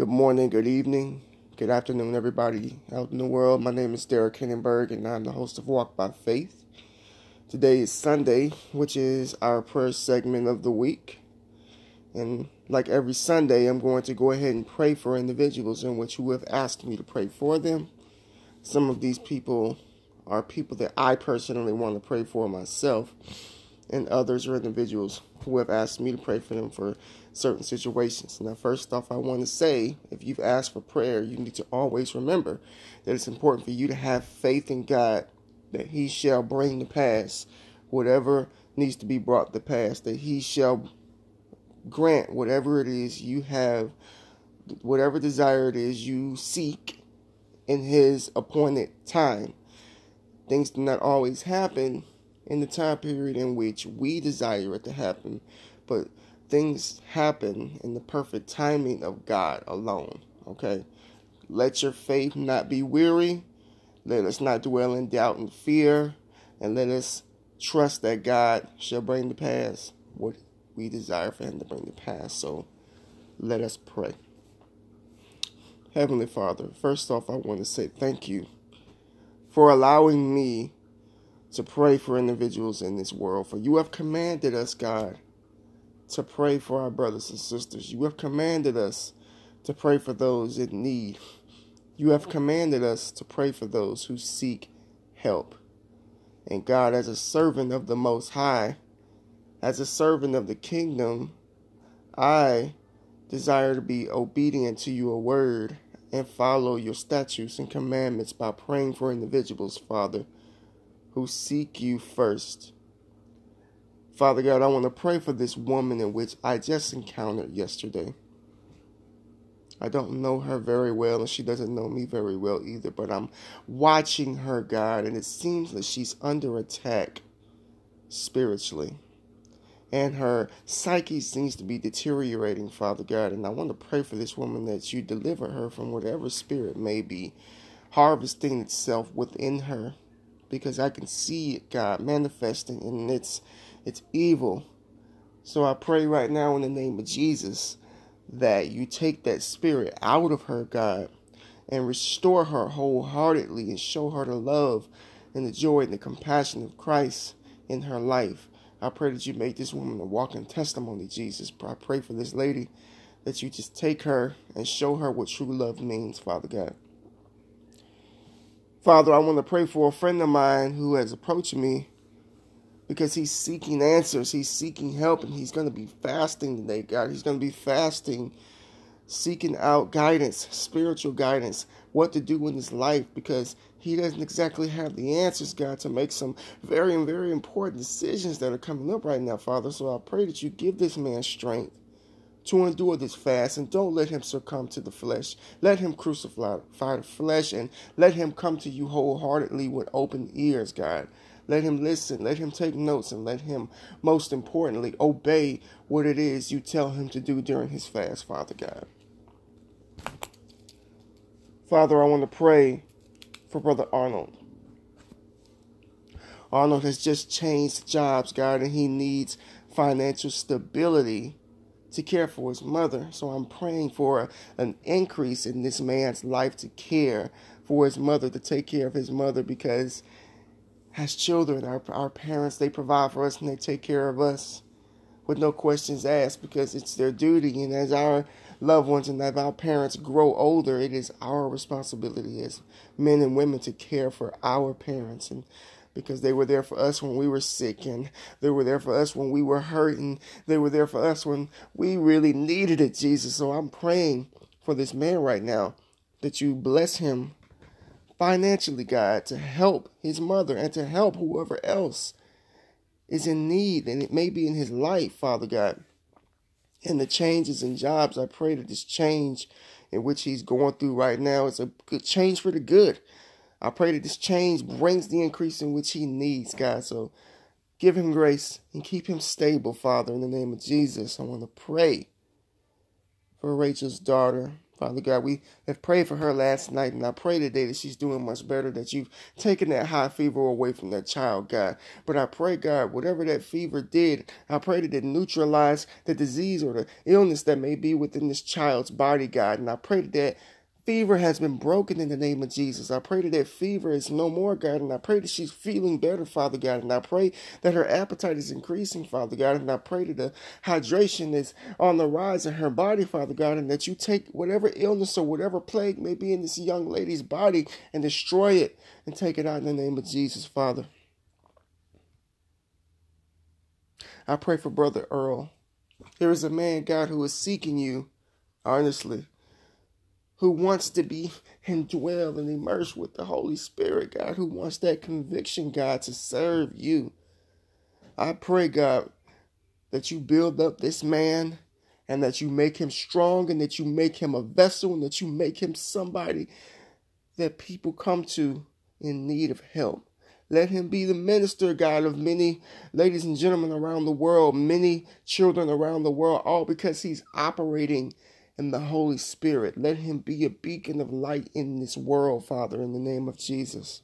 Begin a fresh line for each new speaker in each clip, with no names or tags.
Good morning, good evening, good afternoon, everybody out in the world. My name is Derek Hindenburg, and I'm the host of Walk by Faith. Today is Sunday, which is our prayer segment of the week. And like every Sunday, I'm going to go ahead and pray for individuals in which you have asked me to pray for them. Some of these people are people that I personally want to pray for myself, and others or individuals who have asked me to pray for them for certain situations. Now, first off, I want to say if you've asked for prayer, you need to always remember that it's important for you to have faith in God that He shall bring to pass whatever needs to be brought to pass, that He shall grant whatever it is you have, whatever desire it is you seek in His appointed time. Things do not always happen in the time period in which we desire it to happen, but things happen in the perfect timing of God alone. Okay? Let your faith not be weary. Let us not dwell in doubt and fear. And let us trust that God shall bring to pass what we desire for Him to bring to pass. So let us pray. Heavenly Father, first off, I want to say thank you for allowing me to pray for individuals in this world. For you have commanded us, God, to pray for our brothers and sisters. You have commanded us to pray for those in need. You have commanded us to pray for those who seek help. And God, as a servant of the Most High, as a servant of the kingdom, I desire to be obedient to your word and follow your statutes and commandments by praying for individuals, Father, who seek you first. Father God, I want to pray for this woman in which I just encountered yesterday. I don't know her very well, and she doesn't know me very well either, but I'm watching her, God, and it seems that she's under attack spiritually. And her psyche seems to be deteriorating, Father God. And I want to pray for this woman that you deliver her from whatever spirit may be harvesting itself within her. Because I can see it, God, manifesting and its it's evil. So I pray right now in the name of Jesus that you take that spirit out of her, God, and restore her wholeheartedly and show her the love and the joy and the compassion of Christ in her life. I pray that you make this woman a walking testimony, Jesus. I pray for this lady that you just take her and show her what true love means, Father God. Father, I want to pray for a friend of mine who has approached me because he's seeking answers, he's seeking help, and he's going to be fasting today, God. He's going to be fasting, seeking out guidance, spiritual guidance, what to do in his life, because he doesn't exactly have the answers, God, to make some very, very important decisions that are coming up right now, Father. So I pray that you give this man strength to endure this fast and don't let him succumb to the flesh. Let him crucify the flesh and let him come to you wholeheartedly with open ears, God. Let him listen. Let him take notes. And let him, most importantly, obey what it is you tell him to do during his fast, Father God. Father, I want to pray for Brother Arnold. Arnold has just changed jobs, God, and he needs financial stability to care for his mother. So I'm praying for an increase in this man's life to care for his mother, to take care of his mother, because as children, our, our parents, they provide for us and they take care of us with no questions asked because it's their duty. And as our loved ones and as our parents grow older, it is our responsibility as men and women to care for our parents. And because they were there for us when we were sick and they were there for us when we were hurt and they were there for us when we really needed it, Jesus. So I'm praying for this man right now that you bless him financially, God, to help his mother and to help whoever else is in need, and it may be in his life, Father God. And the changes in jobs, I pray that this change in which he's going through right now is a good change for the good. I pray that this change brings the increase in which he needs, God. So give him grace and keep him stable, Father, in the name of Jesus. I want to pray for Rachel's daughter, Father God, we have prayed for her last night, and I pray today that she's doing much better, that you've taken that high fever away from that child, God. But I pray, God, whatever that fever did, I pray that it neutralized the disease or the illness that may be within this child's body, God. And I pray that fever has been broken in the name of Jesus. I pray that that fever is no more, God, and I pray that she's feeling better, Father God, and I pray that her appetite is increasing, Father God, and I pray that the hydration is on the rise in her body, Father God, and that you take whatever illness or whatever plague may be in this young lady's body and destroy it and take it out in the name of Jesus, Father. I pray for Brother Earl. There is a man, God, who is seeking you honestly who wants to be and dwell and immerse with the Holy Spirit, God, who wants that conviction, God, to serve you. I pray, God, that you build up this man and that you make him strong and that you make him a vessel and that you make him somebody that people come to in need of help. Let him be the minister, God, of many ladies and gentlemen around the world, many children around the world, all because he's operating and the Holy Spirit. Let him be a beacon of light in this world, Father, in the name of Jesus.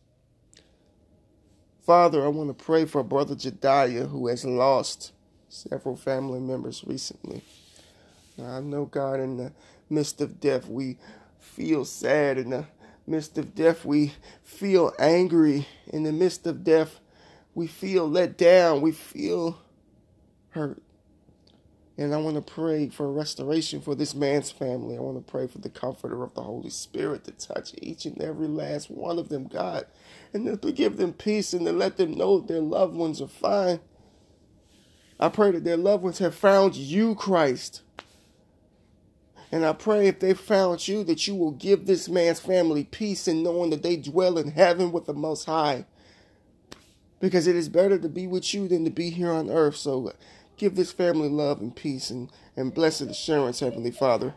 Father, I want to pray for Brother Jediah who has lost several family members recently. Now, I know, God, in the midst of death, we feel sad. In the midst of death, we feel angry. In the midst of death, we feel let down. We feel hurt. And I want to pray for restoration for this man's family. I want to pray for the comforter of the Holy Spirit to touch each and every last one of them, God, and to give them peace and to let them know their loved ones are fine. I pray that their loved ones have found you, Christ. And I pray if they found you, that you will give this man's family peace in knowing that they dwell in heaven with the Most High. Because it is better to be with you than to be here on earth. So Give this family love and peace and, and blessed assurance, Heavenly Father.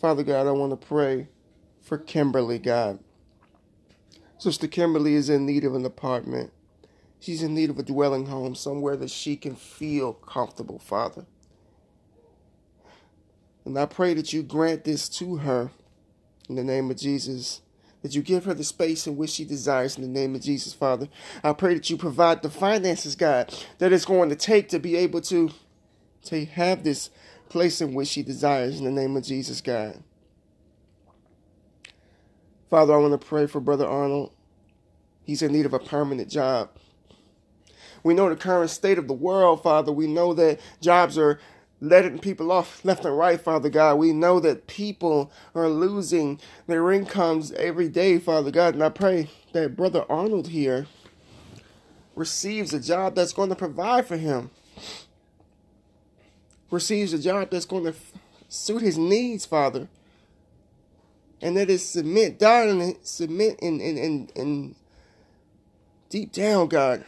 Father God, I want to pray for Kimberly, God. Sister Kimberly is in need of an apartment. She's in need of a dwelling home, somewhere that she can feel comfortable, Father. And I pray that you grant this to her in the name of Jesus that you give her the space in which she desires in the name of Jesus, Father. I pray that you provide the finances, God, that it's going to take to be able to, to have this place in which she desires in the name of Jesus, God. Father, I want to pray for Brother Arnold. He's in need of a permanent job. We know the current state of the world, Father. We know that jobs are letting people off left and right, Father God. We know that people are losing their incomes every day, Father God. And I pray that Brother Arnold here receives a job that's going to provide for him, receives a job that's going to suit his needs, Father. And that is submit down and submit and and and, and deep down, God,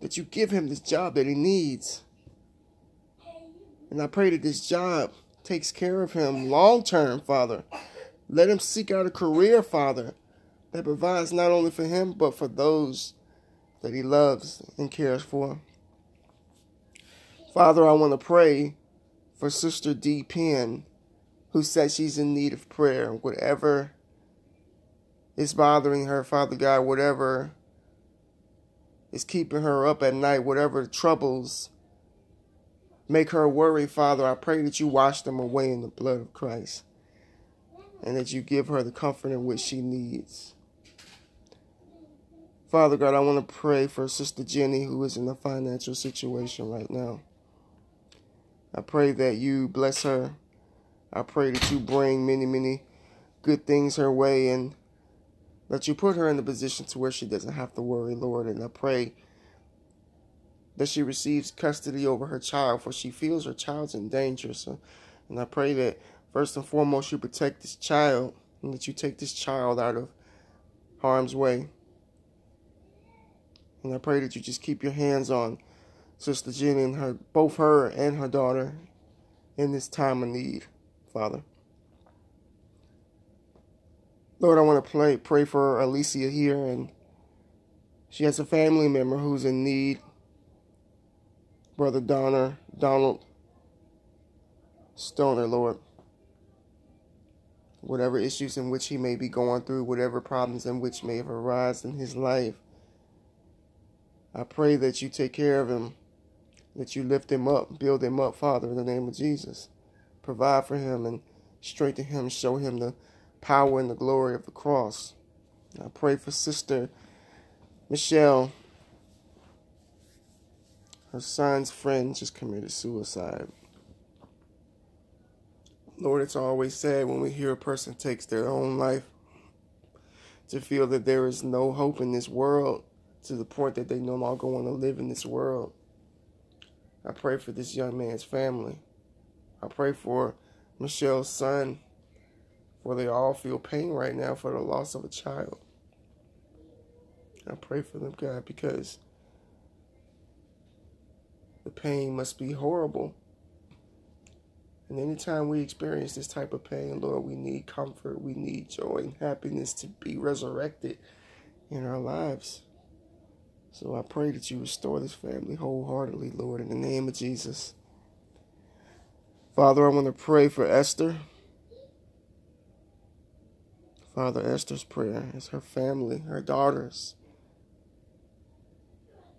that you give him this job that he needs. And I pray that this job takes care of him long term, Father. Let him seek out a career, Father, that provides not only for him, but for those that he loves and cares for. Father, I want to pray for Sister D. Penn, who says she's in need of prayer. Whatever is bothering her, Father God, whatever is keeping her up at night, whatever troubles make her worry, Father. I pray that you wash them away in the blood of Christ and that you give her the comfort in which she needs. Father God, I want to pray for Sister Jenny who is in a financial situation right now. I pray that you bless her. I pray that you bring many, many good things her way and that you put her in a position to where she doesn't have to worry, Lord. And I pray that she receives custody over her child, for she feels her child's in danger. So, and I pray that first and foremost you protect this child and that you take this child out of harm's way. And I pray that you just keep your hands on Sister Jenny and her, both her and her daughter, in this time of need, Father. Lord, I want to pray pray for Alicia here, and she has a family member who's in need Brother Donner, Donald, Stoner, Lord. Whatever issues in which he may be going through, whatever problems in which may have arisen in his life, I pray that you take care of him, that you lift him up, build him up, Father, in the name of Jesus. Provide for him and strengthen him, show him the power and the glory of the cross. I pray for Sister Michelle. Her son's friend just committed suicide. Lord, it's always sad when we hear a person takes their own life to feel that there is no hope in this world to the point that they no longer want to live in this world. I pray for this young man's family. I pray for Michelle's son, for they all feel pain right now for the loss of a child. I pray for them, God, because the pain must be horrible. And anytime we experience this type of pain, Lord, we need comfort, we need joy and happiness to be resurrected in our lives. So I pray that you restore this family wholeheartedly, Lord, in the name of Jesus. Father, I want to pray for Esther. Father, Esther's prayer is her family, her daughters.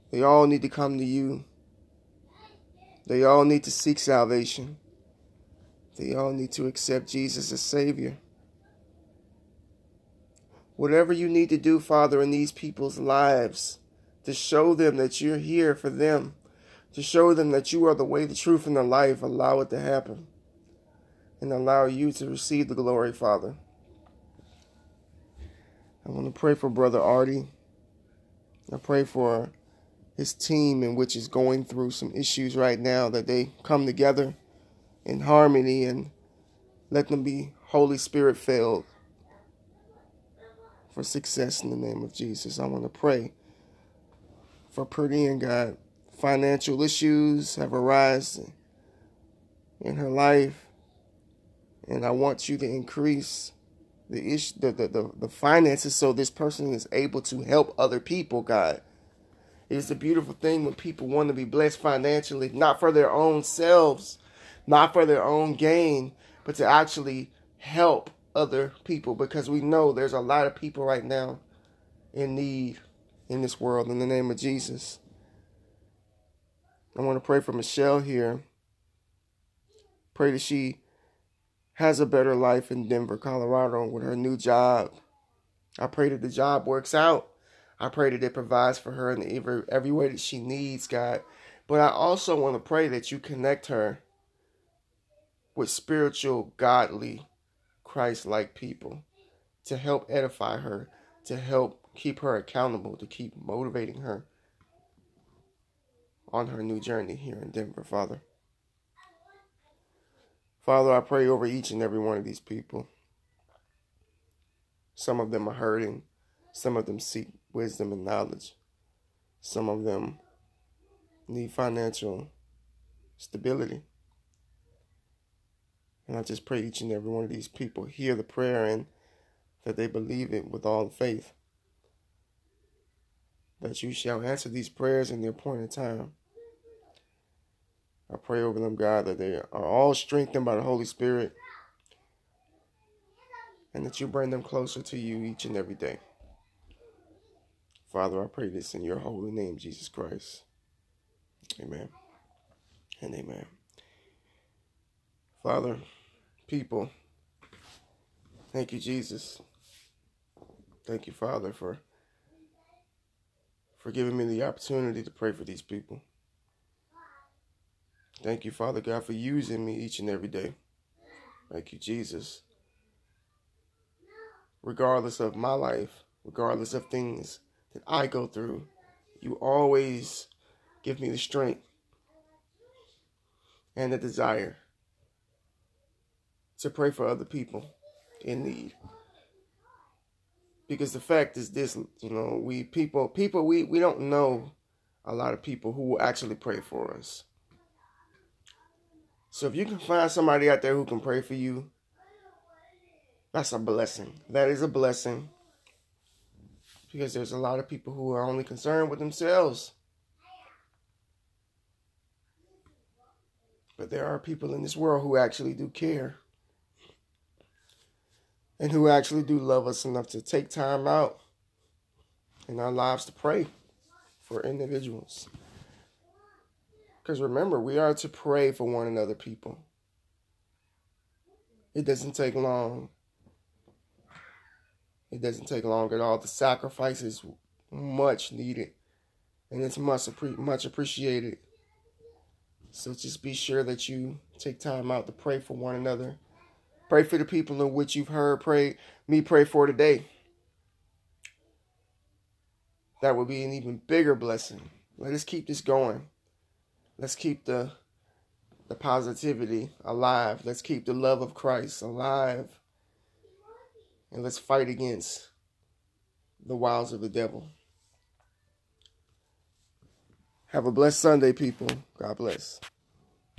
They all need to come to you. They all need to seek salvation. They all need to accept Jesus as Savior. Whatever you need to do, Father, in these people's lives to show them that you're here for them, to show them that you are the way, the truth, and the life, allow it to happen. And allow you to receive the glory, Father. I want to pray for Brother Artie. I pray for his team, in which is going through some issues right now, that they come together in harmony and let them be Holy Spirit filled for success in the name of Jesus. I want to pray for Purdy and God. Financial issues have arisen in her life, and I want you to increase the issue, the, the, the, the finances so this person is able to help other people, God. It is a beautiful thing when people want to be blessed financially, not for their own selves, not for their own gain, but to actually help other people because we know there's a lot of people right now in need in this world in the name of Jesus. I want to pray for Michelle here. Pray that she has a better life in Denver, Colorado with her new job. I pray that the job works out. I pray that it provides for her in every, every way that she needs, God. But I also want to pray that you connect her with spiritual, godly, Christ like people to help edify her, to help keep her accountable, to keep motivating her on her new journey here in Denver, Father. Father, I pray over each and every one of these people. Some of them are hurting, some of them seek wisdom and knowledge, some of them need financial stability. And I just pray each and every one of these people hear the prayer and that they believe it with all faith that you shall answer these prayers in the appointed time. I pray over them, God, that they are all strengthened by the Holy Spirit and that you bring them closer to you each and every day. Father, I pray this in your holy name, Jesus Christ. Amen and amen. Father, people, thank you, Jesus. Thank you, Father, for for giving me the opportunity to pray for these people. Thank you, Father God, for using me each and every day. Thank you, Jesus. Regardless of my life, regardless of things that I go through, you always give me the strength and the desire to pray for other people in need. Because the fact is this you know we people people we we don't know a lot of people who will actually pray for us. So if you can find somebody out there who can pray for you that's a blessing. That is a blessing because there's a lot of people who are only concerned with themselves But there are people in this world who actually do care and who actually do love us enough to take time out in our lives to pray for individuals. Because remember, we are to pray for one another, people. It doesn't take long. It doesn't take long at all. The sacrifice is much needed and it's much, much appreciated. So just be sure that you take time out to pray for one another. Pray for the people in which you've heard pray me pray for today. That would be an even bigger blessing. Let us keep this going. Let's keep the the positivity alive. Let's keep the love of Christ alive. And let's fight against the wiles of the devil. Have a blessed Sunday, people. God bless.